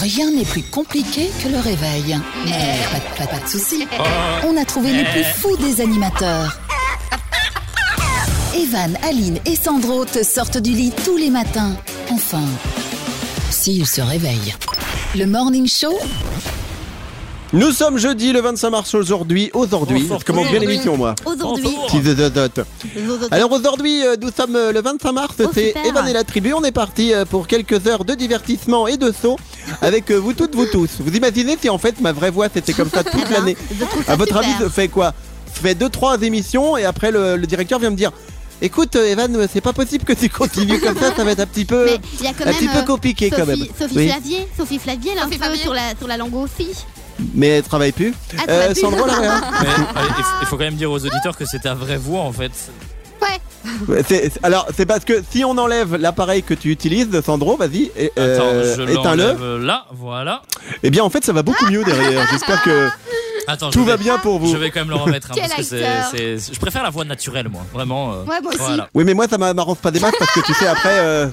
Rien n'est plus compliqué que le réveil. Mais pas, pas, pas de soucis. On a trouvé les plus fous des animateurs. Evan, Aline et Sandro te sortent du lit tous les matins. Enfin, s'ils se réveillent. Le Morning Show, Nous sommes jeudi le 25 mars aujourd'hui. Aujourd'hui, je commence bien aujourd'hui. l'émission moi. Aujourd'hui. Alors aujourd'hui, euh, nous sommes euh, le 25 mars, Oh, c'est. Evan et la tribu. On est parti euh, pour quelques heures de divertissement et de saut avec vous toutes, vous tous. Vous imaginez si en fait ma vraie voix c'était comme ça toute l'année trouve ça À votre super. avis, ça fait quoi? Ça fait deux trois émissions et après le, le directeur vient me dire. Écoute Evan, c'est pas possible que tu continues comme ça, ça va être un petit peu, Mais il y a quand un même petit peu compliqué quand même. Sophie, Sophie Oui. Flavier, Sophie Flavier, elle est un Sophie peu Flavier. sur la, sur la langue aussi. Mais elle travaille plus. Ah, Euh. Sandro, là, rien. Mais, allez, il faut- quand même dire aux auditeurs que c'est ta vraie voix en fait. Ouais, alors, c'est parce que si on enlève l'appareil que tu utilises, Sandro, vas-y, euh, je éteins-le. là, voilà. Eh bien, en fait, ça va beaucoup mieux derrière. J'espère que Attends, tout va vais- bien pour vous. Je vais quand même le remettre hein, parce que c'est, je préfère la voix naturelle moi, vraiment. euh, Ouais, moi aussi. Voilà. Oui, mais moi, ça m'a- m'arrange pas des masses parce que tu sais, après, euh,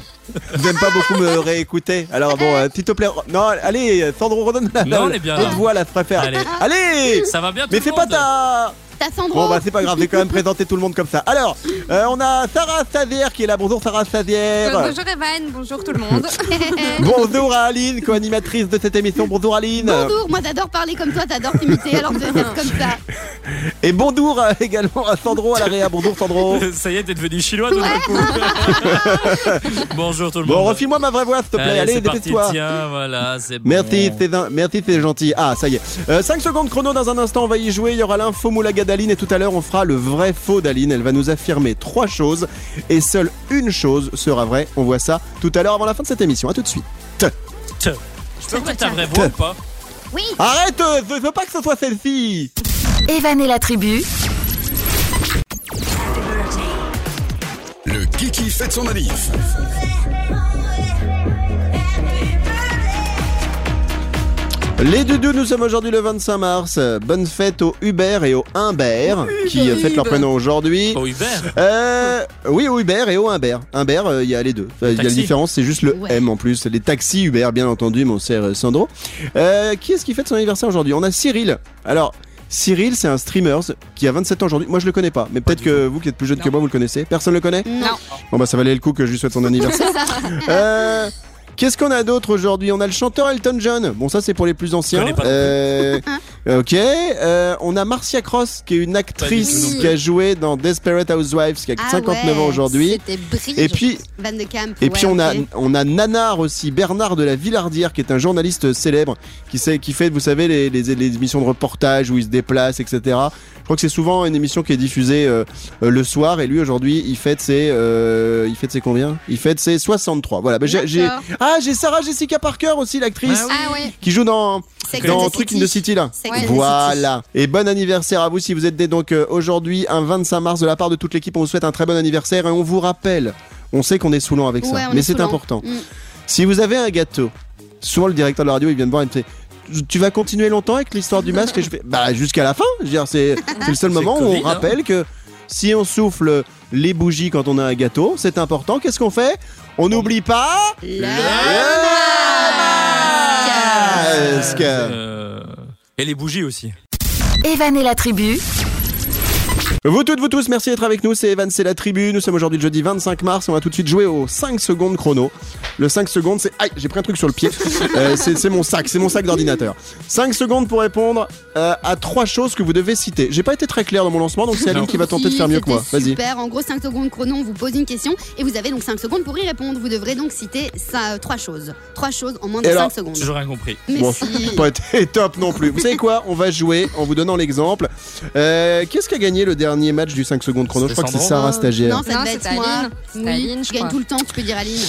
j'aime pas beaucoup me réécouter. Alors, bon, euh, s'il te plaît, non, allez, Sandro, redonne la Non, on est bien haute là. voix, là, je préfère. Allez. Allez Ça va bien tout Mais le c'est pas ta. T'as Sandro. Bon, bah, c'est pas grave, j'ai quand même présenté tout le monde comme ça. Alors, euh, on a Sarah Stazière qui est là. Bonjour, Sarah Stazière. Bonjour Evan, bonjour tout le monde. Bonjour à Aline, co-animatrice de cette émission. Bonjour, Aline. Bonjour, moi j'adore parler comme toi, t'adores t'imiter, alors je vais faire comme ça. Et bonjour euh, également à Sandro à la réa. Bonjour, Sandro. Ça y est, t'es devenu chinois tout d'un coup. Bonjour tout le Bon, monde. refile-moi ma vraie voix, s'il te plaît. Allez, dépêche-toi. tiens, voilà, c'est bon. Merci, c'est un- merci, c'est gentil. Ah, ça y est. 5 secondes chrono dans un instant, on va y jouer. Il y aura l'info moulaga d'Aline et tout à l'heure, on fera le vrai faux d'Aline. Elle va nous affirmer trois choses et seule une chose sera vraie. On voit ça tout à l'heure avant la fin de cette émission. À tout de suite. Je peux ta vraie voix ou pas? Oui, Arrête, euh, je veux pas que ce soit celle-ci. Evan et la tribu, Le Kiki fête son manif. Les deux nous sommes aujourd'hui le 25 mars. Bonne fête au Hubert et au Humbert qui euh, fêtent leur prénom aujourd'hui. Au Hubert Euh, oui, au Uber et au Humbert. Humbert, euh, il y a les deux. Il y a la différence, c'est juste le Ouais. M en plus. Les taxis Uber, bien entendu, mon cher Sandro. Euh, qui est-ce qui fête son anniversaire aujourd'hui? On a Cyril. Alors, Cyril, c'est un streamer qui a 27 ans aujourd'hui. Moi, je le connais pas, mais peut-être que vous qui êtes plus jeune que moi, vous le connaissez. Personne le connaît? Non. Bon, bah, ça valait le coup que je lui souhaite son anniversaire. euh, Qu'est-ce qu'on a d'autre aujourd'hui? On a le chanteur Elton John. Bon, ça, c'est pour les plus anciens. Euh, ok. Euh, on a Marcia Cross, qui est une actrice qui a joué dans Desperate Housewives, qui a Ah 59 ans ouais, aujourd'hui. C'était brillant. Et puis, Van de Camp. et ouais, puis on a on a Nanar aussi, Bernard de la Villardière, qui est un journaliste célèbre, qui sait qui fait, vous savez, les, les, les émissions de reportage où il se déplace, etc. Je crois que c'est souvent une émission qui est diffusée euh, euh, le soir, et lui aujourd'hui, il fête ses, euh, il fête ses combien? Il fête ses 63. Voilà. Bah, j'ai, D'accord. Ah, j'ai Sarah Jessica Parker aussi, l'actrice, Ah oui. Ah qui joue dans Sex Truc in the City là. Sex Voilà. Et bon anniversaire à vous si vous êtes né donc euh, aujourd'hui un 25 mars de la part de toute l'équipe. On vous souhaite un très bon anniversaire et on vous rappelle, on sait qu'on est saoulant avec ça, mais est c'est important. Mm. Si vous avez un gâteau, souvent le directeur de la radio il vient me voir et me fait tu vas continuer longtemps avec l'histoire du masque? Et je fais bah jusqu'à la fin. C'est le seul moment où on hein. rappelle que si on souffle les bougies quand on a un gâteau, c'est important. Qu'est-ce qu'on fait? On n'oublie pas Le masque. Euh, Et les bougies aussi. Evan et la tribu, Vous toutes, vous tous, merci d'être avec nous. C'est Evan, c'est la tribu. Nous sommes aujourd'hui le jeudi 25 mars. On va tout de suite jouer au 5 secondes chrono. Le 5 secondes, c'est. Aïe, j'ai pris un truc sur le pied. Euh, c'est c'est mon sac, c'est mon sac d'ordinateur. 5 secondes pour répondre euh, à trois choses que vous devez citer. J'ai pas été très clair dans mon lancement, donc c'est Aline qui va tenter de faire mieux que moi. Vas-y. Super, en gros 5 secondes chrono, on vous pose une question et vous avez donc 5 secondes pour y répondre. Vous devrez donc citer ça, 3 choses. 3 choses en moins de Et 5 alors, secondes. Toujours rien compris. Mais Bon, si. pas été top non plus. Vous savez quoi? On va jouer en vous donnant l'exemple. Euh, Qu'est-ce qui a gagné le dernier match du 5 secondes chrono Je C'est crois que c'est. Sarah stagiaire. Non, ça devait être. Aline. Aline, je gagne tout le temps, tu peux dire Aline.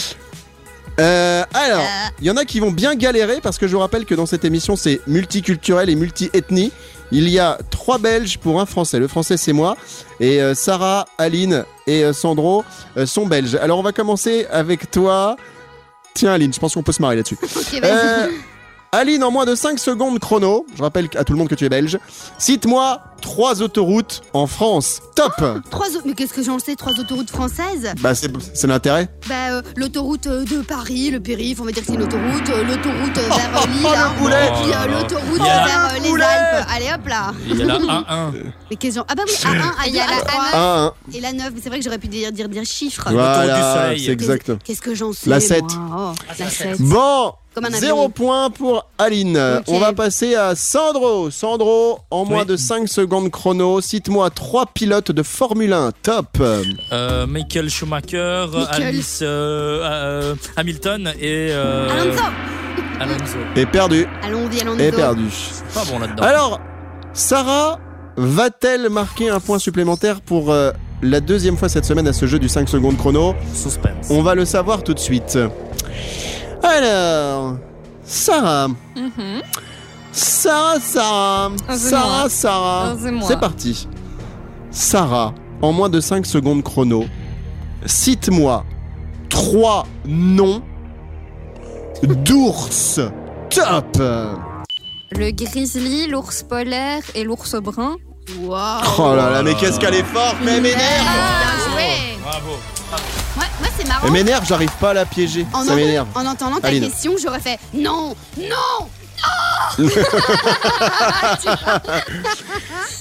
Euh, alors, Euh. il y en a qui vont bien galérer parce que je vous rappelle que dans cette émission c'est multiculturel et multi-ethnie. Il y a trois Belges pour un Français. Le Français c'est moi et euh, Sarah, Aline et euh, Sandro euh, sont Belges. Alors on va commencer avec toi. Tiens Aline, je pense qu'on peut se marrer là-dessus. Ok, vas-y. Euh, Aline, en moins de 5 secondes chrono, je rappelle à tout le monde que tu es belge, cite-moi trois autoroutes en France. Top Trois au- Mais qu'est-ce que j'en sais Trois autoroutes françaises? Bah c'est c'est l'intérêt. Bah, euh, l'autoroute euh, de Paris, le périph', on va dire que c'est une autoroute. euh, l'autoroute vers euh, Lille. Oh, le hein. boulet Et puis euh, l'autoroute Il y a la- vers les boulet Alpes. Allez hop là Il y a la 1-1. Mais qu'est-ce que j'en- Ah bah oui, A1, A2, Il y a la A3. Ah, hein. Et la 9, mais c'est vrai que j'aurais pu dire, dire, dire chiffres. Voilà. c'est exact. Qu'est-ce que j'en sais La moi? 7. Oh, La 7. Bon, Comme un avion. zéro point pour Aline. On va passer à Sandro. Sandro, en moins Oui. de 5 secondes chrono, cite-moi trois pilotes de Formule 1. Top Euh, Michael Schumacher, Michael. Alice euh, euh, Hamilton et euh, Alonso Alonso. Et perdu. Allons-y, Alonso. Et perdu. Pas bon là-dedans. Alors, Sarah va-t-elle marquer un point supplémentaire pour euh, la deuxième fois cette semaine à ce jeu du 5 secondes chrono? Suspense. On va le savoir tout de suite. Alors, Sarah. Mhm. Sarah, Sarah. Ah, Sarah. Sarah. Ah. C'est parti. Sarah, en moins de 5 secondes chrono, cite-moi trois noms d'ours. Top Le grizzly, l'ours polaire et l'ours brun. Wow. Oh là là, mais qu'est-ce qu'elle est forte, mais elle m'énerve Bien joué Bravo. Ouais, Moi, c'est marrant. Elle m'énerve, j'arrive pas à la piéger. En, Ça en- m'énerve. en entendant ta Aline. question, j'aurais fait non, non.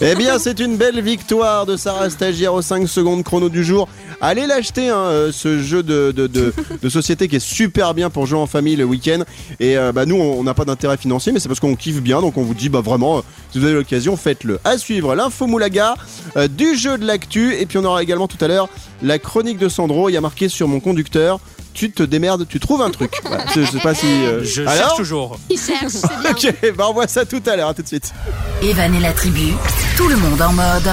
Eh bien, c'est une belle victoire de Sarah Stagiaire aux 5 secondes chrono du jour. Allez l'acheter, hein, euh, ce jeu de, de, de- de société qui est super bien pour jouer en famille le week-end. Et euh, bah, nous, on n'a pas d'intérêt financier, mais c'est parce qu'on kiffe bien. Donc on vous dit, bah vraiment, euh, si vous avez l'occasion, faites-le. À suivre, l'info Moulaga, euh, du jeu de l'actu. Et puis on aura également tout à l'heure la chronique de Sandro. Il y a marqué sur mon conducteur. Tu te démerdes, tu trouves un truc. Voilà. Je, je sais pas si. euh, Je alors cherche toujours. Il cherche, c'est bien. Ok, bah on voit ça tout à l'heure. À tout de suite. Evan et la tribu, tout le monde en mode.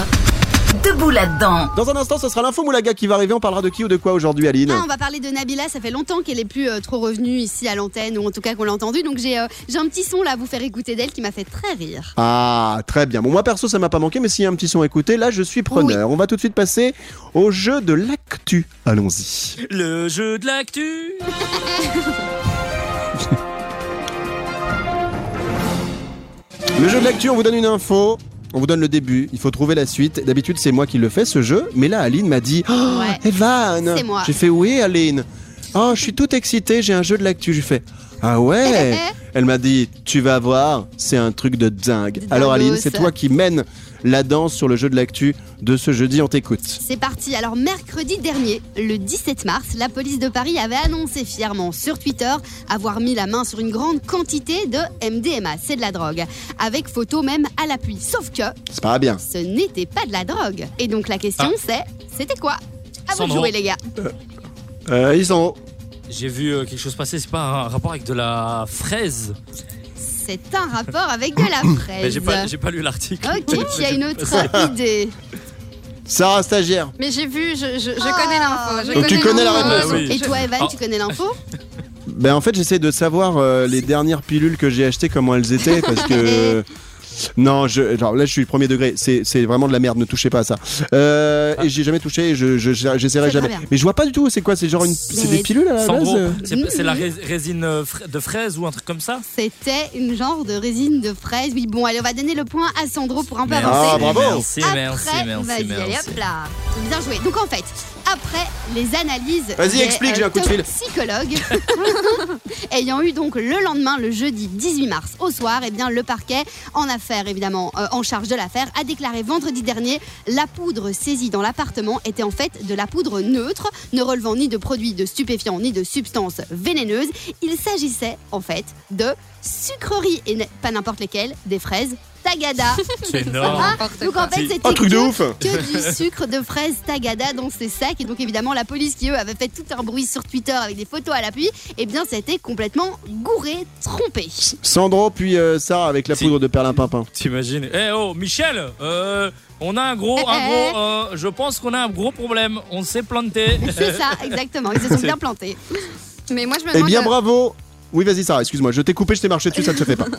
Debout là-dedans. Dans un instant, ce sera l'info Moulaga qui va arriver. On parlera de qui ou de quoi aujourd'hui, Aline Ah, on va parler de Nabila, ça fait longtemps qu'elle est plus euh, trop revenue ici à l'antenne, ou en tout cas qu'on l'a entendue, donc j'ai euh, j'ai un petit son là à vous faire écouter d'elle qui m'a fait très rire. Ah, très bien. Bon, moi perso, ça m'a pas manqué, mais s'il y a un petit son à écouter, là, je suis preneur. On va tout de suite passer au jeu de l'actu. Allons-y. Le jeu de l'actu. Le jeu de l'actu, on vous donne une info. On vous donne le début, il faut trouver la suite. D'habitude, c'est moi qui le fais ce jeu, mais là, Aline m'a dit oh, Ouais. Evan C'est moi. J'ai fait Oui, Aline. Oh, je suis toute excitée, j'ai un jeu de l'actu. J'ai fait Ah ouais Elle m'a dit Tu vas voir, c'est un truc de dingue. Alors. Aline, c'est toi qui mène la danse sur le jeu de l'actu de ce jeudi. On t'écoute. C'est parti. Alors, mercredi dernier, le 17 mars, la police de Paris avait annoncé fièrement sur Twitter avoir mis la main sur une grande quantité de MDMA, c'est de la drogue, avec photo même à l'appui. Sauf que C'est pas bien. ce n'était pas de la drogue. Et donc, la question Ah. c'est c'était quoi? À vous de jouer, les gars. Euh, ils sont. J'ai vu euh, quelque chose passer. C'est pas un rapport avec de la fraise? C'est un rapport avec de la Mais fraise. j'ai pas, j'ai pas lu l'article. Ok, tu as une autre idée. Sarah, stagiaire. Mais j'ai vu, je, je, je Ah. connais l'info. je Donc tu connais la l'info. réponse. Oui. Et toi, Evan, Ah. tu connais l'info? Ben en fait j'essaie de savoir euh, les dernières pilules que j'ai achetées comment elles étaient parce que non je genre là je suis premier degré c'est c'est vraiment de la merde ne touchez pas à ça euh, et j'ai jamais touché je je- j'essaierai C'est jamais mais je vois pas du tout c'est quoi? C'est genre une c'est des pilules à la base? Sandro, c'est la ré- résine euh, de fraise ou un truc comme ça? C'était une genre de résine de fraise. Oui, bon, allez, on va donner le point à Sandro pour un peu Merci, avancer. Ah, bravo. Merci, merci, Après, merci, vas-y, allez merci. hop là. Bien joué. Donc en fait, après les analyses Vas-y, des, explique, j'ai un coup de fil. psychologues ayant eu donc le lendemain, le jeudi 18 mars au soir, eh bien le parquet en affaire évidemment euh, en charge de l'affaire a déclaré vendredi dernier la poudre saisie dans l'appartement était en fait de la poudre neutre, ne relevant ni de produits de stupéfiants ni de substances vénéneuses. Il s'agissait en fait de sucreries et pas n'importe lesquelles, des fraises Tagada. C'est énorme. Ah, donc en fait, un c'était truc de que, ouf que du sucre de fraise Tagada dans ces sacs. Et donc évidemment, la police qui eux avait fait tout un bruit sur Twitter avec des photos à l'appui, eh bien, c'était complètement gouré, trompé. Sandro puis euh, Sarah avec la poudre de perlimpinpin T'imagines Eh oh, Michel, euh, on a un gros, un Eh, gros, euh, je pense qu'on a un gros problème. On s'est planté. C'est ça, exactement. Ils se sont bien plantés. Mais moi, je me Eh demande. bien euh, bravo oui vas-y Sarah excuse-moi je t'ai coupé je t'ai marché dessus ça ne se fait pas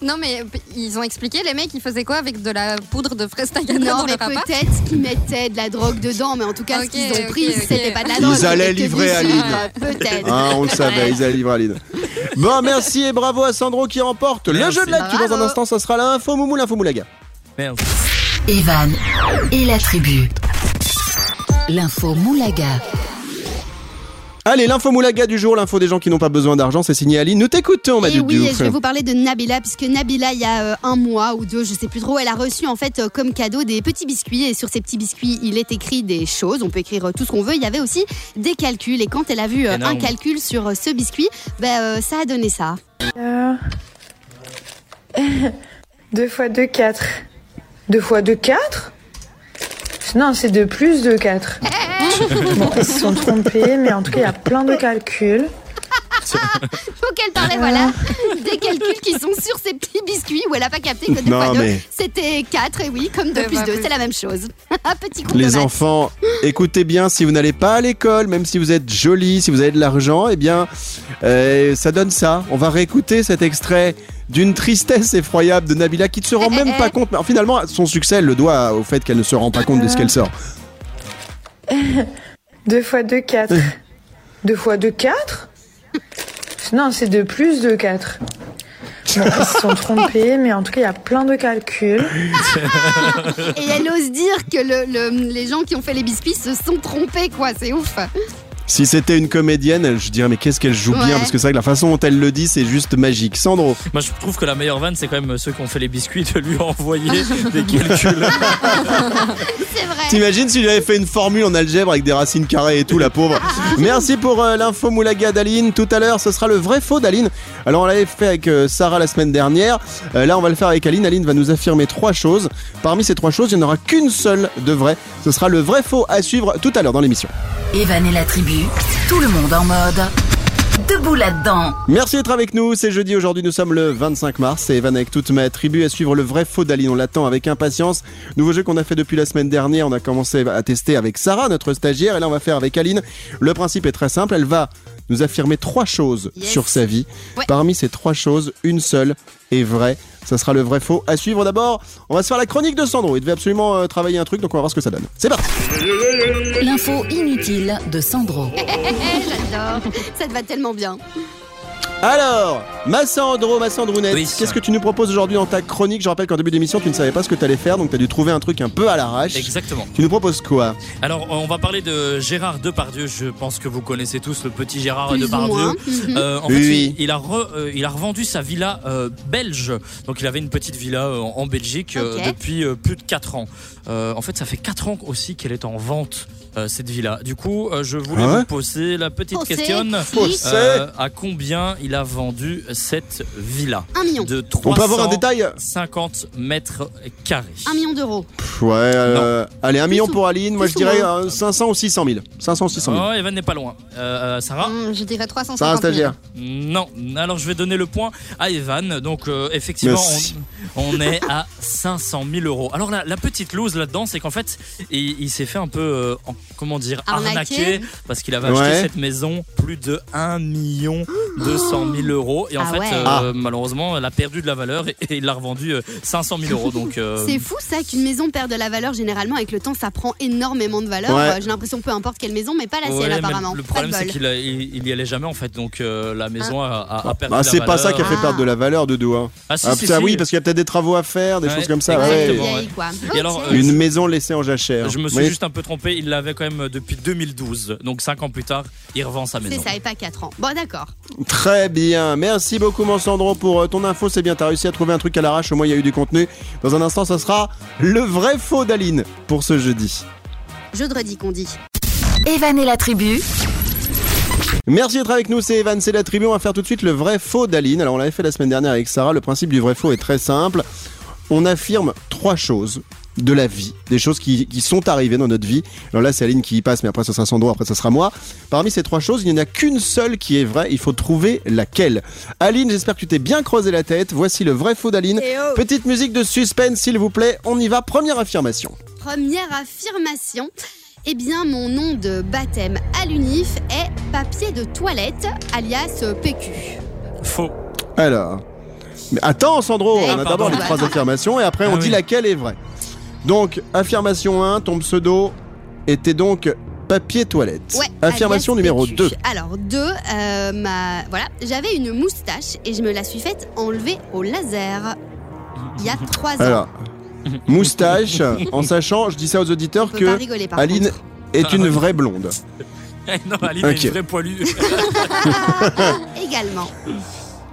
Non, mais ils ont expliqué, les mecs, ils faisaient quoi avec de la poudre de fraise tagada Non, dans mais peut-être qu'ils mettaient de la drogue dedans, mais en tout cas, ce qu'ils ont pris, c'était pas de la Ils drogue. allaient c'était que livrer Lille. Peut-être. Hein, on le savait, ils allaient livrer à Lille. Bon, merci et bravo à Sandro qui remporte le Merci. jeu de l'actu. Dans un instant, ça sera l'info Moumou, l'info Moulaga. Merde. Evan et la tribu. L'info Moulaga. Allez, l'info Moulaga du jour, l'info des gens qui n'ont pas besoin d'argent, c'est signé Aline. Nous t'écoutons, ma Et dude oui, je vais vous parler de Nabila, puisque Nabila, il y a euh, un mois ou deux, je sais plus trop, elle a reçu en fait euh, comme cadeau des petits biscuits. Et sur ces petits biscuits, il est écrit des choses. On peut écrire euh, tout ce qu'on veut. Il y avait aussi des calculs. Et quand elle a vu euh, un calcul sur euh, ce biscuit, ben, euh, ça a donné ça. Euh, 2 fois 2, 4. 2 fois 2, 4 Non, c'est 2 plus 2, 4. Bon, ils se sont trompés, mais en tout cas, il y a plein de calculs. Faut qu'elle parlait, voilà, des calculs qui sont sur ces petits biscuits où elle a pas capté que 2 Non, fois 2, mais- c'était 4. Et oui, comme 2 C'est plus pas 2, possible. c'est la même chose. Un petit cours de Les maths. enfants, écoutez bien, si vous n'allez pas à l'école, même si vous êtes joli, si vous avez de l'argent, eh bien, euh, ça donne ça. On va réécouter cet extrait d'une tristesse effroyable de Nabila qui ne se rend Eh, même eh, pas eh. compte. Mais finalement, son succès, elle le doit au fait qu'elle ne se rend pas compte de ce qu'elle sort. 2 fois 2, 4. 2 fois 2, 4 Non, c'est 2 plus 2, 4. Bon, ils se sont trompés, mais en tout cas, il y a plein de calculs. Et elle ose dire que le- le- les gens qui ont fait les biscuits se sont trompés, quoi. C'est ouf. Si c'était une comédienne, je dirais mais qu'est-ce qu'elle joue bien parce que c'est vrai que la façon dont elle le dit, c'est juste magique. Sandro, Moi, je trouve que la meilleure vanne, c'est quand même ceux qui ont fait les biscuits de lui envoyer des calculs. C'est vrai. t'imagines si j'avais fait une formule en algèbre avec des racines carrées et tout, la pauvre. Merci pour euh, l'info Moulaga d'Aline. Tout à l'heure, ce sera le vrai faux d'Aline. Alors on l'avait fait avec euh, Sarah la semaine dernière. Euh, là, on va le faire avec Aline. Aline va nous affirmer trois choses. Parmi ces trois choses, il n'y en aura qu'une seule de vraie. Ce sera le vrai faux à suivre tout à l'heure dans l'émission. Evan et la tribu. Tout le monde en mode. Debout là-dedans. Merci d'être avec nous. C'est jeudi aujourd'hui. Nous sommes le 25 mars. C'est Evan avec toute ma tribu à suivre le vrai faux d'Aline. On l'attend avec impatience. Nouveau jeu qu'on a fait depuis la semaine dernière. On a commencé à tester avec Sarah, notre stagiaire. Et là, on va faire avec Aline. Le principe est très simple. Elle va nous affirmer trois choses Yes. sur sa vie. Ouais. Parmi ces trois choses, une seule est vraie. Ça sera le vrai faux à suivre. D'abord, on va se faire la chronique de Sandro. Il devait absolument euh, travailler un truc, donc on va voir ce que ça donne. C'est parti. L'info inutile de Sandro. J'adore. Ça te va tellement bien. Alors, ma Sandro, ma Sandrounette, Oui. qu'est-ce que tu nous proposes aujourd'hui dans ta chronique Je rappelle qu'en début d'émission, tu ne savais pas ce que tu allais faire, donc tu as dû trouver un truc un peu à l'arrache. Exactement. Tu nous proposes quoi Alors, on va parler de Gérard Depardieu. Je pense que vous connaissez tous le petit Gérard Plus Depardieu. moins. Mhm. Euh, en Oui, fait, oui. il, il a re- euh, il a revendu sa villa euh, belge. Donc, il avait une petite villa euh, en, en Belgique euh, depuis euh, plus de 4 ans. Euh, en fait, ça fait 4 ans aussi qu'elle est en vente. Euh, cette villa. Du coup, euh, je voulais Ah ouais vous poser la petite question. Euh, à combien il a vendu cette villa Un million. De On peut avoir un détail 50 mètres carrés. Un million d'euros. Ouais, euh, allez, un million ou- pour Aline. Moi, je dirais moins. euh, 500 ou 600 000. 500 ou 600 000. Oh, Evan n'est pas loin. Sarah Hum, Je dirais 350 Ça, un 000. stagiaire. Non, alors je vais donner le point à Evan. Donc euh, effectivement, on, on est à 500 000 euros. Alors la, la petite loose là-dedans, c'est qu'en fait, il, il s'est fait un peu, euh, en- comment dire, Arnaquer. arnaquer parce qu'il avait Ouais. acheté cette maison plus de 1 million 200 000 euros et en Ah fait, ouais. euh, Ah. malheureusement, elle a perdu de la valeur et, et il l'a revendue euh, 500 000 euros. Donc euh, C'est fou ça qu'une maison perd de la valeur généralement avec le temps ça prend énormément de valeur. Ouais. Euh, J'ai l'impression peu importe quelle maison mais pas la ouais, sienne apparemment. le problème c'est qu'il il, il y allait jamais en fait, donc euh, la maison a, a- a perdu Bah, de la c'est pas ça qui a fait Ah. perdre de la valeur de Hein. Ah, si, Ah, si, ça, si. oui, parce qu'il y a peut-être des travaux à faire, des Ouais, choses comme ça. Exactement. Et alors, euh, Une maison laissée en jachère. Je me suis juste un peu trompé, il l'avait quand même depuis 2012. Donc 5 ans plus tard, il revend sa maison. C'est ça et pas 4 ans. Bon d'accord. Très bien. Merci beaucoup, mon Sandro, pour euh, ton info. C'est bien, t'as réussi à trouver un truc à l'arrache. Au moins, il y a eu du contenu. Dans un instant, ça sera le vrai faux d'Aline pour ce jeudi. Je te redis qu'on dit. Evan et la tribu. Merci d'être avec nous, c'est Evan, c'est la tribu. On va faire tout de suite le vrai faux d'Aline. Alors, on l'avait fait la semaine dernière avec Sarah. Le principe du vrai faux est très simple. On affirme trois choses de la vie, des choses qui, qui sont arrivées dans notre vie. Alors là, c'est Aline qui y passe, mais après, ça sera Sandro, après, ça sera moi. Parmi ces trois choses, il n'y en a qu'une seule qui est vraie. Il faut trouver laquelle. Aline, j'espère que tu t'es bien creusé la tête. Voici le vrai faux d'Aline. Eh oh. Petite musique de suspense, s'il vous plaît. On y va. Première affirmation. Première affirmation. Eh bien, mon nom de baptême à l'UNIF est papier de toilette, alias PQ. Faux. Alors, Mais attends, Sandro, Eh, on a d'abord les trois affirmations et après Ah on dit laquelle est vraie. Donc, affirmation 1, ton pseudo était donc papier toilette. Ouais, affirmation numéro PQ. 2. Alors, 2, ma... voilà, j'avais une moustache et je me la suis faite enlever au laser il y a 3 ans. Alors, moustache, en sachant, je dis ça aux auditeurs que rigoler par Aline contre. est une vraie blonde. non, Aline Ok. est une vraie poilue. Également.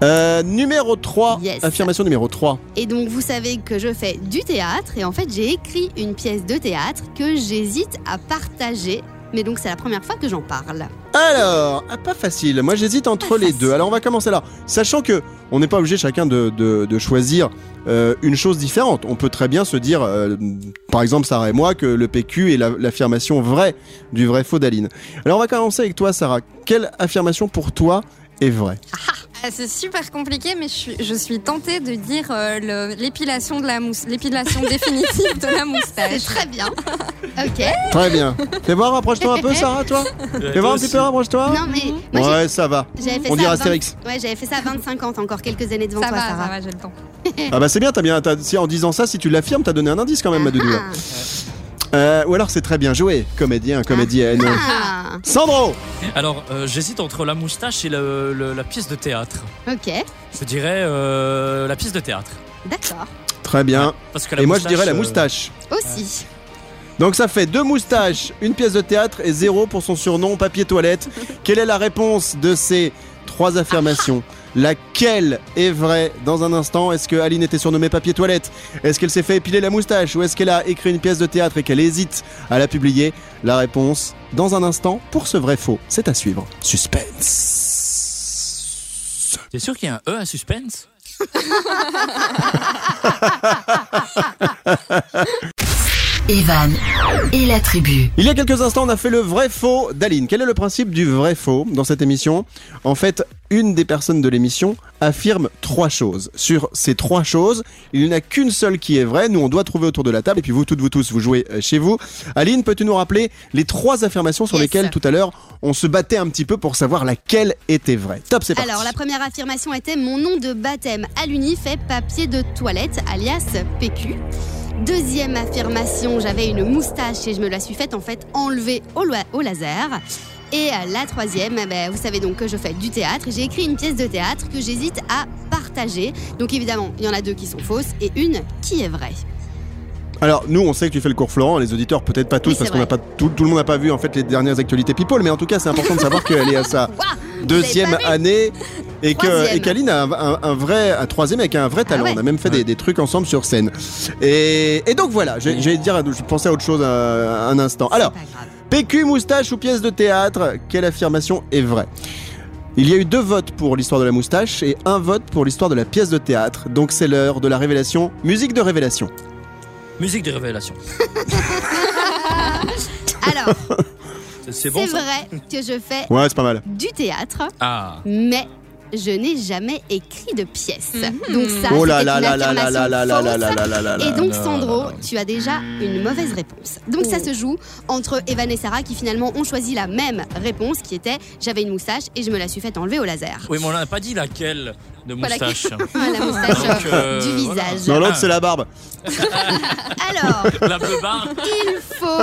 Euh, numéro 3, Yes. affirmation numéro 3. Et donc, vous savez que je fais du théâtre et en fait, j'ai écrit une pièce de théâtre que j'hésite à partager. Mais donc, c'est la première fois que j'en parle. Alors, ah, pas facile. Moi, j'hésite entre Pas les facile. deux. Alors, on va commencer là. Sachant que on n'est pas obligé chacun de, de- de choisir euh, une chose différente. On peut très bien se dire, euh, par exemple, Sarah et moi, que le PQ est la- l'affirmation vraie du vrai faux d'Aline. Alors, on va commencer avec toi, Sarah. Quelle affirmation pour toi est vraie? Ah, c'est super compliqué, mais je suis, je suis tentée de dire euh, l'épilation de la mousse, l'épilation définitive de la C'est moustache. très bien. Ok. Très bien. Fais voir, rapproche-toi un peu, Sarah, toi. Fais voir un petit peu, rapproche-toi. Non, mais moi, Ouais, ça va. fait On ça. dirait à 20 Astérix. Ouais, j'avais fait ça à 25 ans, encore quelques années devant Ça toi, va, Sarah. ça va, j'ai le temps. Ah bah c'est bien, t'as bien. t'as- si en disant ça, si tu l'affirmes, t'as donné un indice quand même, ma doudou. Là. Euh, ou alors c'est très bien joué, comédien, comédienne. Ah, Sandro Alors, euh, j'hésite entre la moustache et le- le- la pièce de théâtre. ok, Je dirais euh, la pièce de théâtre. d'accord. Très bien. Parce que la Et moi je moustache, dirais la euh, moustache. Aussi. Donc ça fait deux moustaches, une pièce de théâtre et zéro pour son surnom papier toilette. Quelle est la réponse de ces trois affirmations? Laquelle est vraie dans un instant? Est-ce que Aline était surnommée papier toilette? Est-ce qu'elle s'est fait épiler la moustache? Ou est-ce qu'elle a écrit une pièce de théâtre et qu'elle hésite à la publier? La réponse dans un instant pour ce vrai faux. C'est à suivre. Suspense. T'es sûr qu'il y a un E à suspense? Evan et la tribu. Il y a quelques instants, on a fait le vrai faux d'Aline. Quel est le principe du vrai faux dans cette émission? En fait, une des personnes de l'émission affirme trois choses. Sur ces trois choses, il n'y en a qu'une seule qui est vraie. Nous, on doit trouver autour de la table. Et puis vous, toutes vous tous, vous jouez euh, chez vous. Aline, peux-tu nous rappeler les trois affirmations sur Yes. lesquelles tout à l'heure on se battait un petit peu pour savoir laquelle était vraie? Top, c'est parti. Alors, la première affirmation était mon nom de baptême à l'uni fait papier de toilette, alias PQ. Deuxième affirmation, j'avais une moustache et je me la suis faite en fait enlever au, laser. Et euh, la troisième, eh ben, vous savez donc que je fais du théâtre. et J'ai écrit une pièce de théâtre que j'hésite à partager. Donc évidemment, il y en a deux qui sont fausses et une qui est vraie. Alors nous on sait que tu fais le cours Florent, les auditeurs peut-être pas tous Oui, parce qu'on n'a pas tout, tout le monde n'a pas vu en fait les dernières actualités People, mais en tout cas c'est important de savoir qu'elle est à sa deuxième année et que et qu'Aline a un, un- un vrai un troisième avec un vrai talent. ouais. On a même fait des, des trucs ensemble sur scène. Et, et donc voilà, j'allais dire, je pensais à autre chose euh, un instant. Alors. PQ moustache ou pièce de théâtre, quelle affirmation est vraie? Il y a eu deux votes pour l'histoire de la moustache et un vote pour l'histoire de la pièce de théâtre. Donc c'est l'heure de la révélation. Musique de révélation. Musique de révélation. Alors, C'est- bon vrai que je fais Ouais, c'est pas mal. du théâtre. Ah. mais je n'ai jamais écrit de pièce. Mhm. Donc ça, Oh là là là là là là là là là là là là là là. Et donc Sandro, là là. tu as déjà une mauvaise réponse. Donc ça se joue entre Evan et Sarah qui finalement ont choisi la même réponse qui était j'avais une moustache et je me la suis faite enlever au laser. Oui, mais on n'a pas dit laquelle de Pas laquelle. moustache. La moustache Donc, euh, du voilà. visage. Non, l'autre c'est la barbe. Alors, La il faut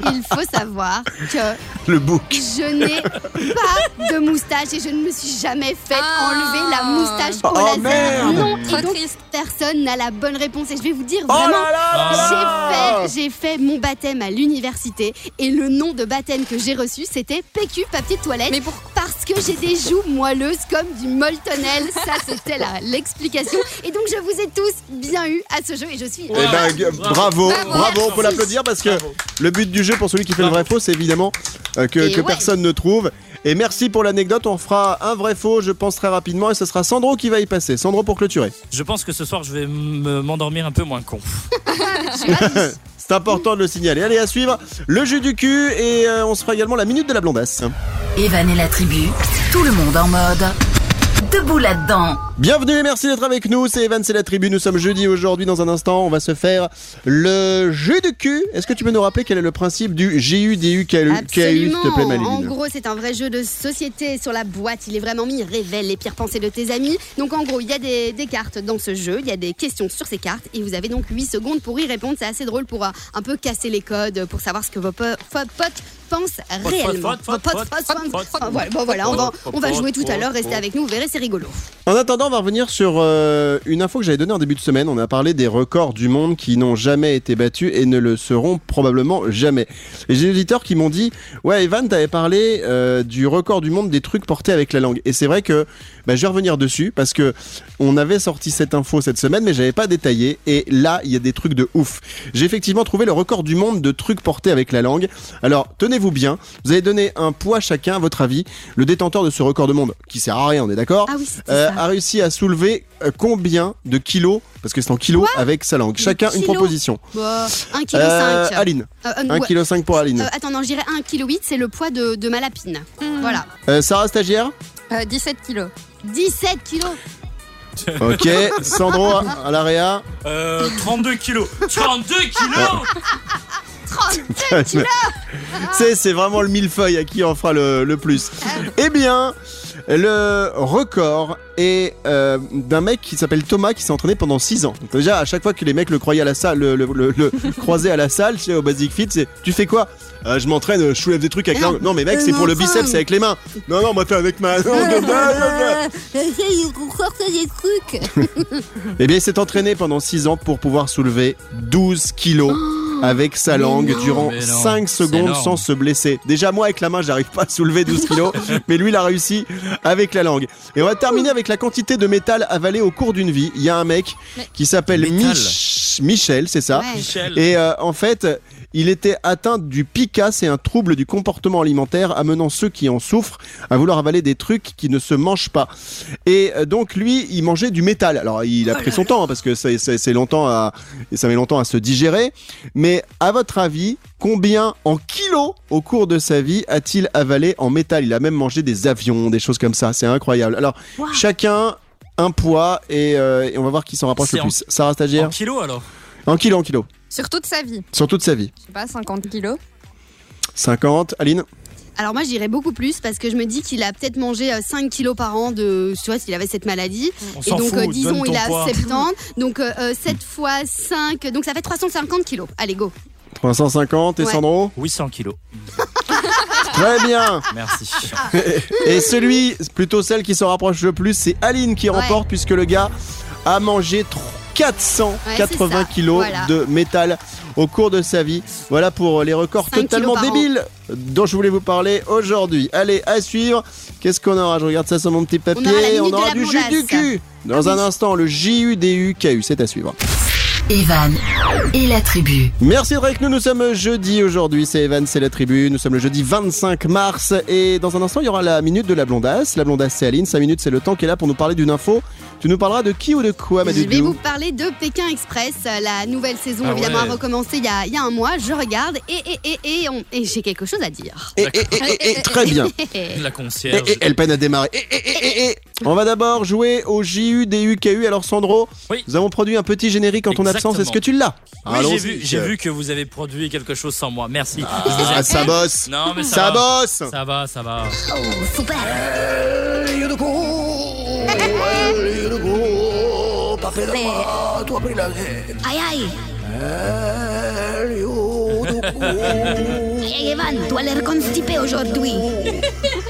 il faut savoir que Le bouc. je n'ai pas de moustache et je ne me suis jamais fait Ah. enlever la moustache au Oh, laser. merde. Non, Trop et donc triste. personne n'a la bonne réponse et je vais vous dire Oh vraiment là là Ah. J'ai fait, j'ai fait mon baptême à l'université et le nom de baptême que j'ai reçu c'était PQ papier de toilette Mais pour- parce que j'ai des joues moelleuses comme du moltonel. Ça c'était la- l'explication. Et donc je vous ai tous bien eu à ce jeu et je suis Eh ben, bravo, bravo, Bravo. on peut l'applaudir parce que Bravo. le but du jeu pour celui qui fait le vrai faux, c'est évidemment euh, que, Et que ouais. personne ne trouve. Et merci pour l'anecdote, on fera un vrai faux, je pense très rapidement, et ce sera Sandro qui va y passer. Sandro pour clôturer. Je pense que ce soir, je vais me- m'endormir un peu moins con. C'est important de le signaler. Allez, à suivre le jeu du cul et euh, on se fera également la minute de la blondasse. Evan et la tribu, tout le monde en mode debout là-dedans. Bienvenue et merci d'être avec nous, c'est Evan, c'est la tribu, nous sommes jeudi aujourd'hui, dans un instant on va se faire le jeu de cul. Est-ce que tu peux nous rappeler quel est le principe du GUDU KU, s'il te plaît Maline En gros, c'est un vrai jeu de société sur la boîte. Il est vraiment mis révèle les pires pensées de tes amis. Donc en gros, il y a des, des cartes dans ce jeu, il y a des questions sur ces cartes et vous avez donc 8 secondes pour y répondre. C'est assez drôle pour euh, un peu casser les codes, pour savoir ce que vos potes pensent réellement. bon, voilà, on va, on va jouer tout à l'heure. Restez avec nous, vous verrez, c'est rigolo. En attendant, on va revenir sur euh, une info que j'avais donnée en début de semaine. On a parlé des records du monde qui n'ont jamais été battus et ne le seront probablement jamais. Et j'ai des auditeurs qui m'ont dit Ouais, Evan, t'avais parlé euh, du record du monde des trucs portés avec la langue. Et c'est vrai que bah, je vais revenir dessus parce que on avait sorti cette info cette semaine, mais j'avais pas détaillé. Et là, il y a des trucs de ouf. J'ai effectivement trouvé le record du monde de trucs portés avec la langue. Alors, tenez-vous bien. Vous allez donner un poids chacun, à votre avis. Le détenteur de ce record du monde, qui sert à rien, on est d'accord Ah oui, euh, a réussi à soulever euh, combien de kilos Parce que c'est en kilos avec sa langue. Chacun une kilos proposition. Bon, 1,5 kg. Euh, Aline, Euh, euh, 1,5 ouais. kg pour Aline. Euh, attends, non, je dirais 1,8 kg, c'est le poids de, de ma lapine. Voilà. Euh, Sarah stagiaire Euh, 17 kilos. 17 kilos. Ok. Sandro à à l'AREA Euh, 32 kilos. 32 kilos 32 C'est c'est vraiment le millefeuille à qui en fera le, le plus. Eh bien, le record est euh, d'un mec qui s'appelle Thomas qui s'est entraîné pendant 6 ans. Donc déjà, à chaque fois que les mecs le croyaient à la salle, le, le- le- le croisaient à la salle, chez au Basic Fit, c'est tu fais quoi? Euh, Je m'entraîne, je soulève des trucs avec la Non. mais mec, Euh, c'est pour le biceps, c'est avec les mains. Non non, moi fais avec ma. Non. des trucs. Eh bien, il s'est entraîné pendant 6 ans pour pouvoir soulever 12 kilos avec sa langue durant Mais non, 5 c'est secondes sans se blesser. Déjà, moi, avec la main, j'arrive pas à soulever 12 kilos, mais lui, il a réussi avec la langue. Et on va terminer avec la quantité de métal avalé au cours d'une vie. Il y a un mec qui s'appelle. Mich- Michel, c'est ça. Ouais. Michel. Et euh, en fait, il était atteint du PICA, c'est un trouble du comportement alimentaire amenant ceux qui en souffrent à vouloir avaler des trucs qui ne se mangent pas. Et euh, donc lui, il mangeait du métal. Alors il a pris son temps hein, parce que ça- ça- c'est longtemps à, et ça met longtemps à se digérer. Mais à votre avis, combien en kilos au cours de sa vie a-t-il avalé en métal? Il a même mangé des avions, des choses comme ça. C'est incroyable. Alors chacun un poids et, euh, et on va voir qui s'en rapproche le en- plus. Sarah En stagiaire kilos alors En kilos, en kilos. Sur toute sa vie. Sur toute sa vie. Je sais pas, 50 kilos. 50. Aline Alors moi, je dirais beaucoup plus parce que je me dis qu'il a peut-être mangé euh, 5 kilos par an de, tu vois, s'il avait cette maladie. On Et s'en donc, fout, euh, disons, il a poids. 70. Donc, euh, euh, 7 fois 5, donc ça fait 350 kilos. Allez, go. 350 et Ouais. Sandro 800 kilos. Très bien Merci. Et celui, plutôt celle qui s'en rapproche le plus, c'est Aline qui Ouais. remporte puisque le gars a mangé tr- 480 Ouais, kilos Voilà. de métal au cours de sa vie. Voilà pour les records totalement an. débiles dont je voulais vous parler aujourd'hui. Allez, à suivre. Qu'est-ce qu'on aura? Je regarde ça sur mon petit papier. On aura du jus du cul. Dans un instant, le JUDU-KU, c'est à suivre. Evan et la tribu. Merci avec nous, nous sommes jeudi aujourd'hui, c'est Evan, c'est la tribu, nous sommes le jeudi 25 mars et dans un instant il y aura la minute de la blondasse, la blondasse c'est Aline, 5 minutes c'est le temps qui est là pour nous parler d'une info, tu nous parleras de qui ou de quoi Je vais vous parler de Pékin Express. La nouvelle saison, Ah évidemment, ouais. a recommencé il y a, il y a un mois. Je regarde et, et, et, et, on- et j'ai quelque chose à dire. et, et, et, et, et, très bien, La concierge. et, elle peine à démarrer, et, et, et, et, et. On va d'abord jouer au JUDU-KU, alors Sandro, Oui. nous avons produit un petit générique en ton absence, est-ce que tu l'as Oui, j'ai vu, j'ai vu que vous avez produit quelque chose sans moi. Merci. Je vous Ah, ça bosse. Non, mais ça, Ça va. bosse. Ça va, ça va. Aïe aïe. Hey Evan, tu as l'air constipé aujourd'hui.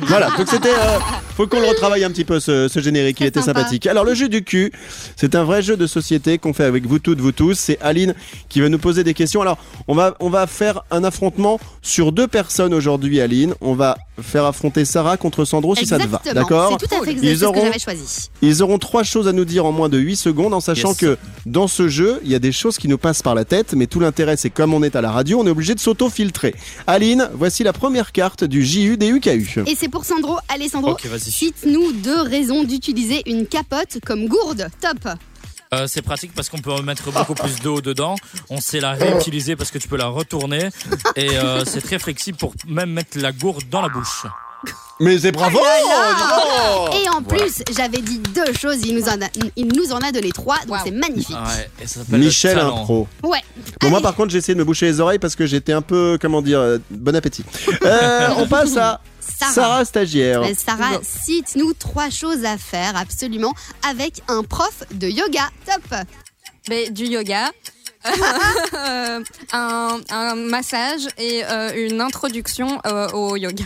voilà, donc c'était. euh, faut qu'on le retravaille un petit peu ce, ce générique, il était sympa. sympathique. Alors, le jeu du cul, c'est un vrai jeu de société qu'on fait avec vous toutes, vous tous. C'est Aline qui va nous poser des questions. Alors, on va, on va faire un affrontement sur deux personnes aujourd'hui, Aline. On va faire affronter Sarah contre Sandro si ça te va. D'accord C'est tout à fait Ils ce auront- que j'avais choisi. Ils auront trois choses à nous dire en moins de 8 secondes, en sachant Yes. que dans ce jeu, il y a des choses qui nous passent par la tête, mais tout l'intérêt, c'est comme on est à la radio, on est obligé de s'auto-filtrer. Aline, voici la première carte du JU des UKU. Et c'est pour Sandro. Allez, Sandro, Ok, vas-y. Vas-y. Cite-nous deux raisons d'utiliser une capote comme gourde. Top. Euh, c'est pratique parce qu'on peut mettre beaucoup plus d'eau dedans. On sait la réutiliser parce que tu peux la retourner. Et euh, c'est très flexible pour même mettre la gourde dans la bouche. Mais c'est bravo Ah. Et en plus, j'avais dit deux choses, il nous en a, il nous en a donné trois, donc Wow. c'est magnifique. Ouais, et ça s'appelle Michel. Impro. Ouais. Bon, moi par contre j'ai essayé de me boucher les oreilles parce que j'étais un peu, comment dire, euh, bon appétit. Euh, on passe à Sarah. Sarah stagiaire. Sarah, cite-nous trois choses à faire absolument avec un prof de yoga. Top. Mais du yoga. euh, un, un massage et euh, une introduction euh, au yoga.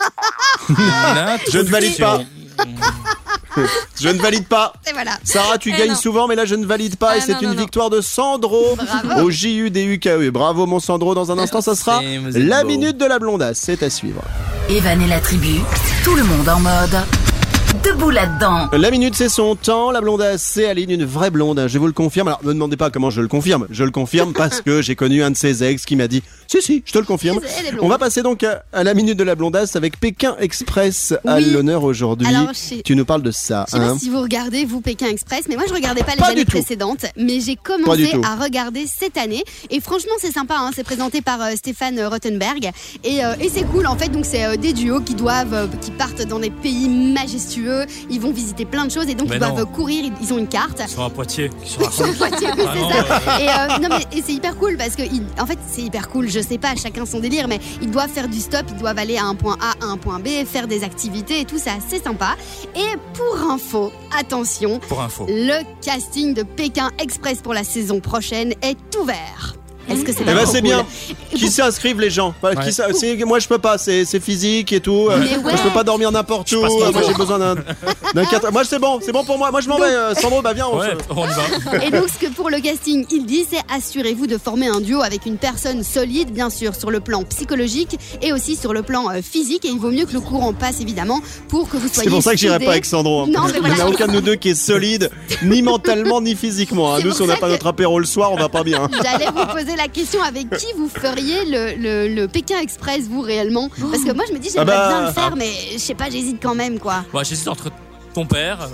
Je ne valide pas. Je ne valide pas. Et voilà. Sarah, tu gagnes non. souvent, mais là je ne valide pas. et Ah, c'est non, une non, victoire de Sandro Bravo. au JUDUKE. Bravo mon Sandro. Dans un instant, ça sera la minute de la blondasse. C'est à suivre. Evan la tribu, tout le monde en mode. Debout là-dedans. La minute, c'est son temps. La blondasse, c'est Aline, une vraie blonde. Je vous le confirme. Alors, ne me demandez pas comment je le confirme. Je le confirme parce que j'ai connu un de ses ex qui m'a dit Si, si, je te le confirme. Blonde. On va passer donc à, à la minute de la blondasse avec Pékin Express à Oui. l'honneur aujourd'hui. Sais- Tu nous parles de ça. Je sais hein. pas si vous regardez, vous, Pékin Express, mais moi, je regardais pas les Pas années précédentes, mais j'ai commencé à regarder cette année. Et franchement, c'est sympa, hein, c'est présenté par euh, Stéphane Rottenberg. Et, euh, et c'est cool, en fait, donc c'est euh, des duos qui doivent, euh, qui partent dans des pays majestueux, ils vont visiter plein de choses, et donc Mais ils non. doivent courir, ils, ils ont une carte. Poitiers. se Sur raconte. Poitiers, oui, Ah c'est non, ça. Et, euh, non, mais, et c'est hyper cool parce que, en fait, c'est hyper cool. Je sais pas, chacun son délire, mais ils doivent faire du stop, ils doivent aller à un point A, à un point B, faire des activités et tout, c'est assez sympa. Et pour info, attention, Pour info. le casting de Pékin Express pour la saison prochaine est ouvert. Est-ce que c'est Eh pas ben trop c'est cool? Bien. Qui s'inscrivent les gens? Voilà, qui Ouais. c'est- Moi je peux pas, c'est c'est physique et tout. Euh, Mais moi, ouais. Je peux pas dormir n'importe où. mon Moi j'ai besoin d'un d'un quatre- Moi c'est bon, c'est bon pour moi. Moi je m'en vais. euh, Sandro, bah viens. On Ouais, se- on y va. Et donc, ce que pour le casting, il dit, c'est assurez-vous de former un duo avec une personne solide, bien sûr, sur le plan psychologique et aussi sur le plan euh, physique. Et il vaut mieux que le courant passe, évidemment, pour que vous soyez. C'est pour ça que j'irai soudés. pas avec Sandro. hein. Non, mais Il n'y en voilà. a aucun de nous deux qui est solide, ni mentalement, ni physiquement. hein. C'est Nous, si on n'a ça pas que- notre apéro le soir, on va pas bien. J'allais vous poser la question avec qui vous feriez le, le- le Pékin Express, vous réellement? Parce que moi, je me dis, j'aimerais Ah bah, bien le faire, mais je sais pas, j'hésite quand même, quoi. Bah, J'hésite entre ton père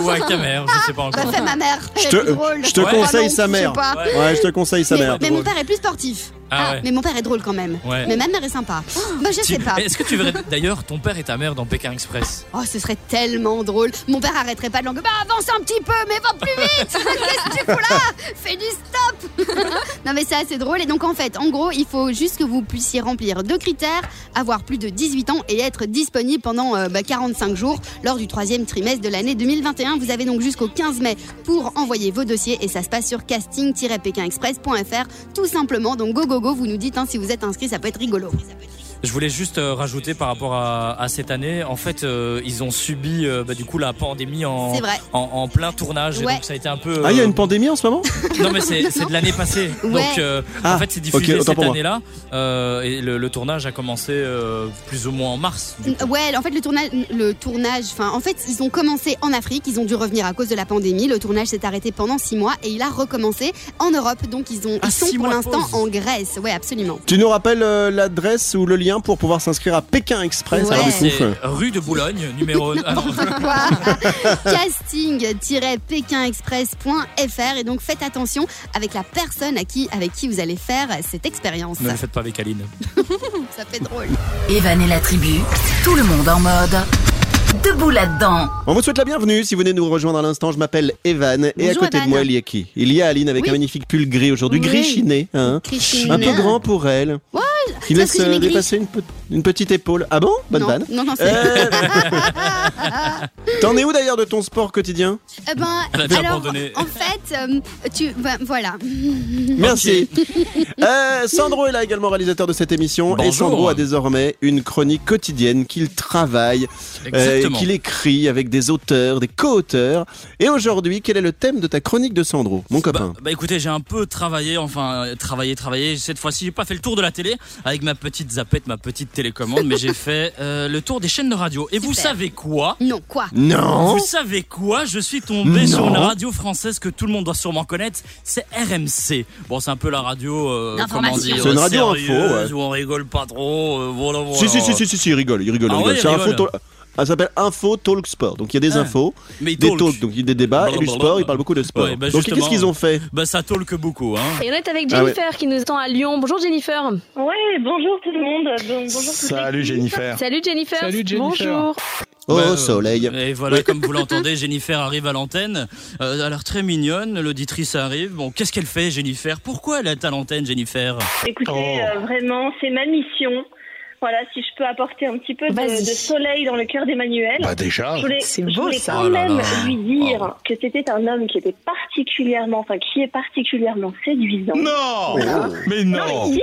ou, ou avec ta mère, je sais pas Bah, encore. fais ma mère. Je te- est plus drôle. je te Ouais. conseille Ah non, sa mère. Ouais. Ouais, je te conseille sa Mais, mère. mais mon père est plus sportif. Ah ouais. Mais mon père est drôle quand même. Ouais. Mais ma mère est sympa. Bah, je Tu- sais pas. Est-ce que tu verrais d'ailleurs ton père et ta mère dans Pékin Express? Oh, ce serait tellement drôle. Mon père arrêterait pas de languer. Bah, avance un petit peu, mais va plus vite. Qu'est-ce que tu fous là? Fais du stop. non, mais c'est assez drôle. Et donc, en fait, en gros, il faut juste que vous puissiez remplir deux critères avoir plus de 18 ans et être disponible pendant euh, bah, 45 jours lors du troisième trimestre de l'année 2021. Vous avez donc jusqu'au 15 mai pour envoyer vos dossiers et ça se passe sur casting-pékinexpress.fr tout simplement. Donc, go, go, go, vous nous dites hein, si vous êtes inscrit, ça peut être rigolo. Je voulais juste euh, rajouter par rapport à, à cette année, en fait, euh, ils ont subi euh, bah, du coup la pandémie en, en, en plein tournage, et donc ça a été un peu. Ah, il y a une pandémie en ce moment? Non mais c'est de l'année passée. Ouais. Donc euh, Ah, en fait c'est diffusé ok, autant cette année-là euh, et le, le tournage a commencé euh, plus ou moins en mars. Ouais, en fait le tournage, le tournage, enfin en fait ils ont commencé en Afrique, ils ont dû revenir à cause de la pandémie. Le tournage s'est arrêté pendant six mois et il a recommencé en Europe. Donc ils ont, Ah, ils sont pour l'instant en Grèce. Ouais, absolument. Tu nous rappelles euh, l'adresse ou le lien pour pouvoir s'inscrire à Pékin Express Ouais. alors, du coup, euh, rue de Boulogne, numéro. ah Casting-pékinexpress.fr et donc faites attention avec la personne à qui, avec qui vous allez faire cette expérience. ne le faites pas avec Aline. Ça fait drôle. Evan et la tribu, tout le monde en mode. Debout là-dedans. On vous souhaite la bienvenue. Si vous venez nous rejoindre à l'instant, je m'appelle Evan. et à côté de moi, il y a qui? Il y a Aline avec Oui. un magnifique pull gris aujourd'hui, Oui. gris chiné. Hein un peu grand pour elle. Ouais, Qui c'est laisse parce que j'ai euh, dépasser une, pe- une petite épaule. Ah bon Bonne non, vanne. non, non, c'est. Euh, T'en es où d'ailleurs de ton sport quotidien? Eh ben, Elle a déjà alors, abandonné. en fait, euh, tu, ben, voilà. Merci. Euh, Sandro est là également réalisateur de cette émission. Et Bonjour. Sandro a désormais une chronique quotidienne qu'il travaille, euh, qu'il écrit avec des auteurs, des co-auteurs. Et aujourd'hui, quel est le thème de ta chronique de Sandro, mon copain? Bah, bah, écoutez, j'ai un peu travaillé, enfin travaillé, travaillé. Cette fois-ci, j'ai pas fait le tour de la télé avec ma petite zapette, ma petite télécommande, mais j'ai fait euh, le tour des chaînes de radio. Et vous savez quoi? Non, quoi? Non Vous savez quoi? Je suis tombé sur une radio française que tout le monde doit sûrement connaître. C'est RMC. Bon, c'est un peu la radio. Euh, comment dire C'est une radio sérieuse, info, ouais. où on rigole pas trop. euh, voilà, voilà. Si, si, si, si, si, si, il rigole, il rigole, il Ah rigole. ouais, C'est un. Ça s'appelle Info Talk Sport. Donc il y a des Ah. infos, Mais il des talk. talks, donc il y a des débats, et du sport, il parle beaucoup de sport. Ouais, bah, donc justement. qu'est-ce qu'ils ont fait Bah ça talk beaucoup, hein. Et on est avec Ah ouais. Jennifer qui nous attend à Lyon. Bonjour Jennifer. Ouais, bonjour tout le monde. Bonjour Salut. Jennifer. Salut Jennifer. Salut, Jennifer. Bonjour. Au Bah, euh, soleil. Et voilà, Oui. comme vous l'entendez, Jennifer arrive à l'antenne. Euh, elle a l'air très mignonne, l'auditrice arrive. Bon, qu'est-ce qu'elle fait, Jennifer? Pourquoi elle est à l'antenne, Jennifer? Écoutez, Oh. euh, vraiment, c'est ma mission. Voilà, si je peux apporter un petit peu de, soleil dans le cœur d'Emmanuel. Bah déjà. je voulais, c'est je beau, voulais ça. quand Oh là même là. lui dire Oh. que c'était un homme qui était particulièrement, enfin qui est particulièrement séduisant. Non Mais Non, non mais si,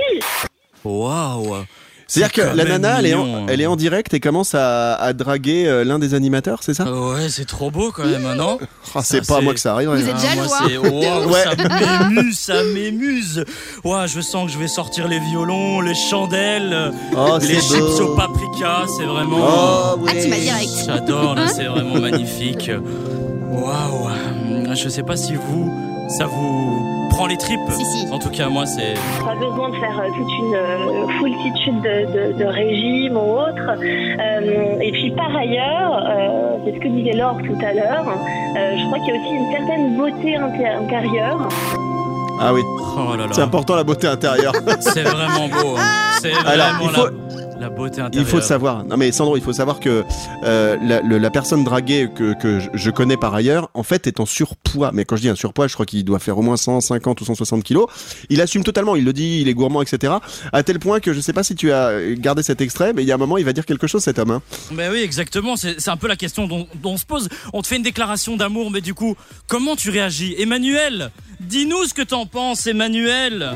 Waouh C'est-à-dire C'est que la nana, elle est, en, mignon. elle est en direct et commence à, à draguer euh, l'un des animateurs, c'est ça? Ouais, c'est trop beau quand même, hein, non? Ah, C'est pas à moi que ça arrive. hein. Vous êtes Ah, moi, jaloux, c'est- Wow, Ouais. Ça m'émuse, ça m'émuse. Ouais, je sens que je vais sortir les violons, les chandelles, Oh, les chips beau. au paprika. C'est vraiment. Oh, Ah, tu m'as direct. J'adore, là, c'est vraiment magnifique. Waouh. Je sais pas si vous, ça vous prend les tripes. Si, si. En tout cas, moi, c'est. pas besoin de faire euh, toute une euh, foultitude de, de, de régimes ou autre. Euh, et puis par ailleurs, euh, c'est ce que disait Laure tout à l'heure, euh, je crois qu'il y a aussi une certaine beauté inté- intérieure. Ah oui, Oh là là. c'est important la beauté intérieure. C'est vraiment beau. hein. C'est vraiment Alors, il faut- la, la beauté intérieure. Il faut savoir, non mais Sandro, il faut savoir que euh, la, le- la personne draguée que, que je- je connais par ailleurs, en fait, est en surpoids. Mais quand je dis un surpoids, je crois qu'il doit faire au moins 150 ou 160 kilos. Il assume totalement, il le dit, il est gourmand, etc. À tel point que je sais pas si tu as gardé cet extrait, mais il y a un moment, il va dire quelque chose, cet homme. hein. Ben oui, exactement. C'est c'est un peu la question dont, dont on se pose. On te fait une déclaration d'amour, mais du coup, comment tu réagis? Emmanuel, dis-nous ce que t'en penses, Emmanuel.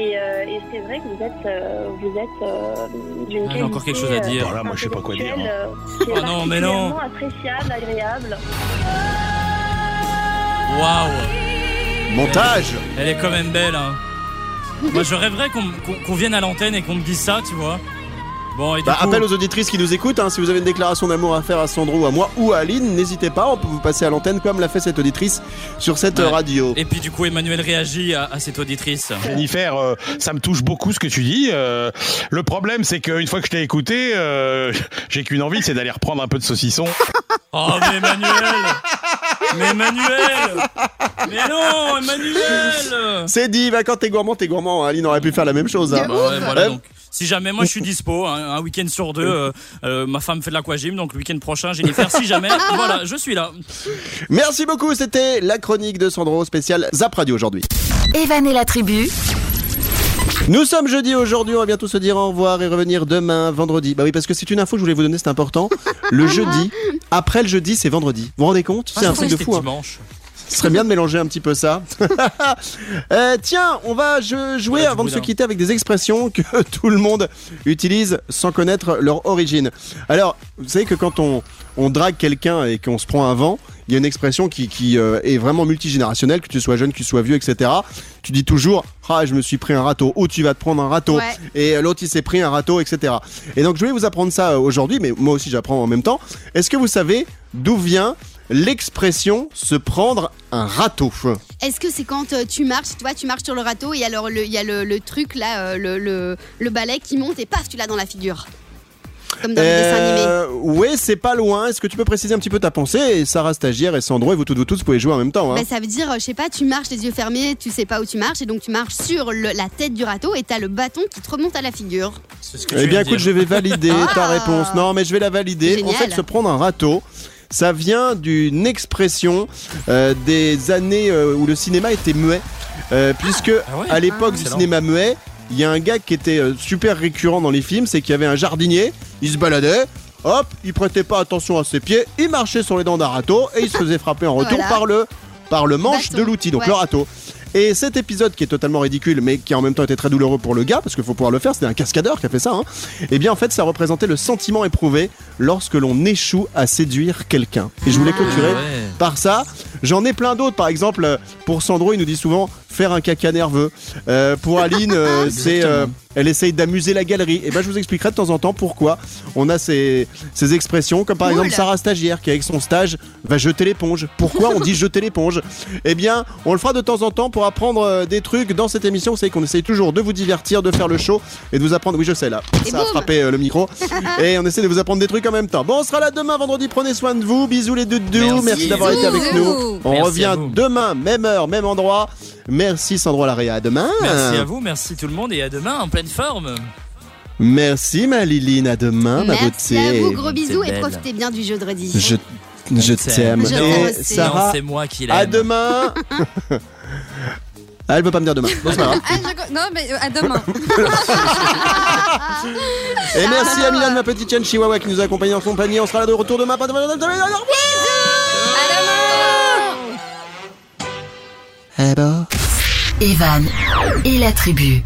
Et, euh, et c'est vrai que vous êtes, euh, vous êtes euh, d'une Ah, il y a encore quelque chose à dire. euh, Voilà, moi, je sais pas quoi dire, hein. euh, qui est Oh non, mais non. particulièrement appréciable, agréable. Waouh, Montage elle est quand même belle. Hein. Moi, je rêverais qu'on vienne à l'antenne et qu'on me dise ça, tu vois. Bon, et du Bah, coup, appel aux auditrices qui nous écoutent, hein, si vous avez une déclaration d'amour à faire à Sandro, à moi ou à Aline, n'hésitez pas, on peut vous passer à l'antenne comme l'a fait cette auditrice sur cette Ouais. radio. et puis du coup, Emmanuel réagit à, à cette auditrice. Jennifer, euh, ça me touche beaucoup ce que tu dis. Euh, le problème, c'est qu'une fois que je t'ai écouté, euh, j'ai qu'une envie, c'est d'aller reprendre un peu de saucisson. Oh, mais Emmanuel Mais Emmanuel Mais non, Emmanuel C'est dit, bah, quand t'es gourmand, t'es gourmand. hein. Aline aurait pu faire la même chose. hein. Bah ouais, voilà, donc, si jamais moi je suis dispo, hein, un week-end sur deux, euh, euh, ma femme fait de l'aquagym, donc le week-end prochain, Jennifer, si jamais, voilà, je suis là. Merci beaucoup, c'était la chronique de Sandro spécial Zap Radio aujourd'hui. Evan et la tribu, Nous sommes jeudi aujourd'hui, on va bientôt se dire au revoir et revenir demain, vendredi. Bah oui, parce que c'est une info que je voulais vous donner, c'est important. Le jeudi, après le jeudi, c'est vendredi. Vous vous rendez compte? C'est un truc de fou. hein. dimanche. Ce serait bien de mélanger un petit peu ça. Euh, tiens, on va je- jouer Ouais, du avant de se boudin. quitter avec des expressions que tout le monde utilise sans connaître leur origine. Alors, vous savez que quand on, on drague quelqu'un et qu'on se prend un vent, il y a une expression qui, qui, euh, est vraiment multigénérationnelle, que tu sois jeune, que tu sois vieux, etc. Tu dis toujours Ah, je me suis pris un râteau, ou tu vas te prendre un râteau, Ouais. et euh, l'autre il s'est pris un râteau, etc. Et donc je vais vous apprendre ça euh, aujourd'hui, mais moi aussi j'apprends en même temps. Est-ce que vous savez d'où vient l'expression se prendre un râteau Est-ce que c'est quand euh, tu marches, toi tu marches sur le râteau et alors il y a le, le truc là, euh, le, le, le balai qui monte et paf, tu l'as dans la figure? Comme dans les dessins animés. Euh, ouais, c'est pas loin. Est-ce que tu peux préciser un petit peu ta pensée? Et Sarah Stagiaire et Sandro et vous toutes, vous tous, vous pouvez jouer en même temps. Hein. Ben, ça veut dire, euh, je sais pas, tu marches les yeux fermés, tu sais pas où tu marches et donc tu marches sur le- la tête du râteau et t'as le bâton qui te remonte à la figure. C'est ce que Eh bien, écoute, je vais valider ta Ah. réponse. Non, mais je vais la valider. Génial. En fait, se prendre un râteau, ça vient d'une expression euh, des années euh, où le cinéma était muet. Euh, puisque Ah ouais à l'époque du excellent. cinéma muet, il y a un gars qui était euh, super récurrent dans les films, c'est qu'il y avait un jardinier, il se baladait, hop, il prêtait pas attention à ses pieds, il marchait sur les dents d'un râteau et il se faisait frapper en retour Voilà. par le par le manche Bâton, de l'outil, donc ouais. le râteau. Et cet épisode qui est totalement ridicule, mais qui en même temps était très douloureux pour le gars, parce qu'il faut pouvoir le faire, c'était un cascadeur qui a fait ça, hein. et bien en fait ça représentait le sentiment éprouvé lorsque l'on échoue à séduire quelqu'un. Et je voulais clôturer Ah ouais. par ça. J'en ai plein d'autres. Par exemple, euh, pour Sandro, il nous dit souvent faire un caca nerveux. Euh, pour Aline, euh, c'est euh, elle essaye d'amuser la galerie. Et ben, je vous expliquerai de temps en temps pourquoi on a ces, ces expressions, comme par exemple Sarah stagiaire qui avec son stage va jeter l'éponge. Pourquoi on dit jeter l'éponge? Eh bien, on le fera de temps en temps pour apprendre des trucs dans cette émission. Vous savez qu'on essaye toujours de vous divertir, de faire le show et de vous apprendre. Oui, je sais là, Et ça a frappé euh, le micro. et on essaie de vous apprendre des trucs en même temps. Bon, on sera là demain, vendredi. Prenez soin de vous. Bisous les deux Merci. Merci d'avoir été avec nous. On Merci revient demain, même heure, même endroit. Merci Sandro Larrea. À demain. Merci à vous, merci tout le monde et à demain en pleine forme. Merci ma Liline. À demain, ma Merci beauté. à vous, gros bisous et profitez bien du jeudi. Je, je t'aime. Et. Sarah, c'est moi qui l'aime. à demain. Ah, elle veut pas me dire demain. Bon. Ah, je- Non, mais euh, à demain. Et merci à Milan, ma petite chienne chihuahua qui nous a accompagnés en son panier. On sera là de retour demain. Pas de- Au revoir. Eh ben. Evan et la tribu.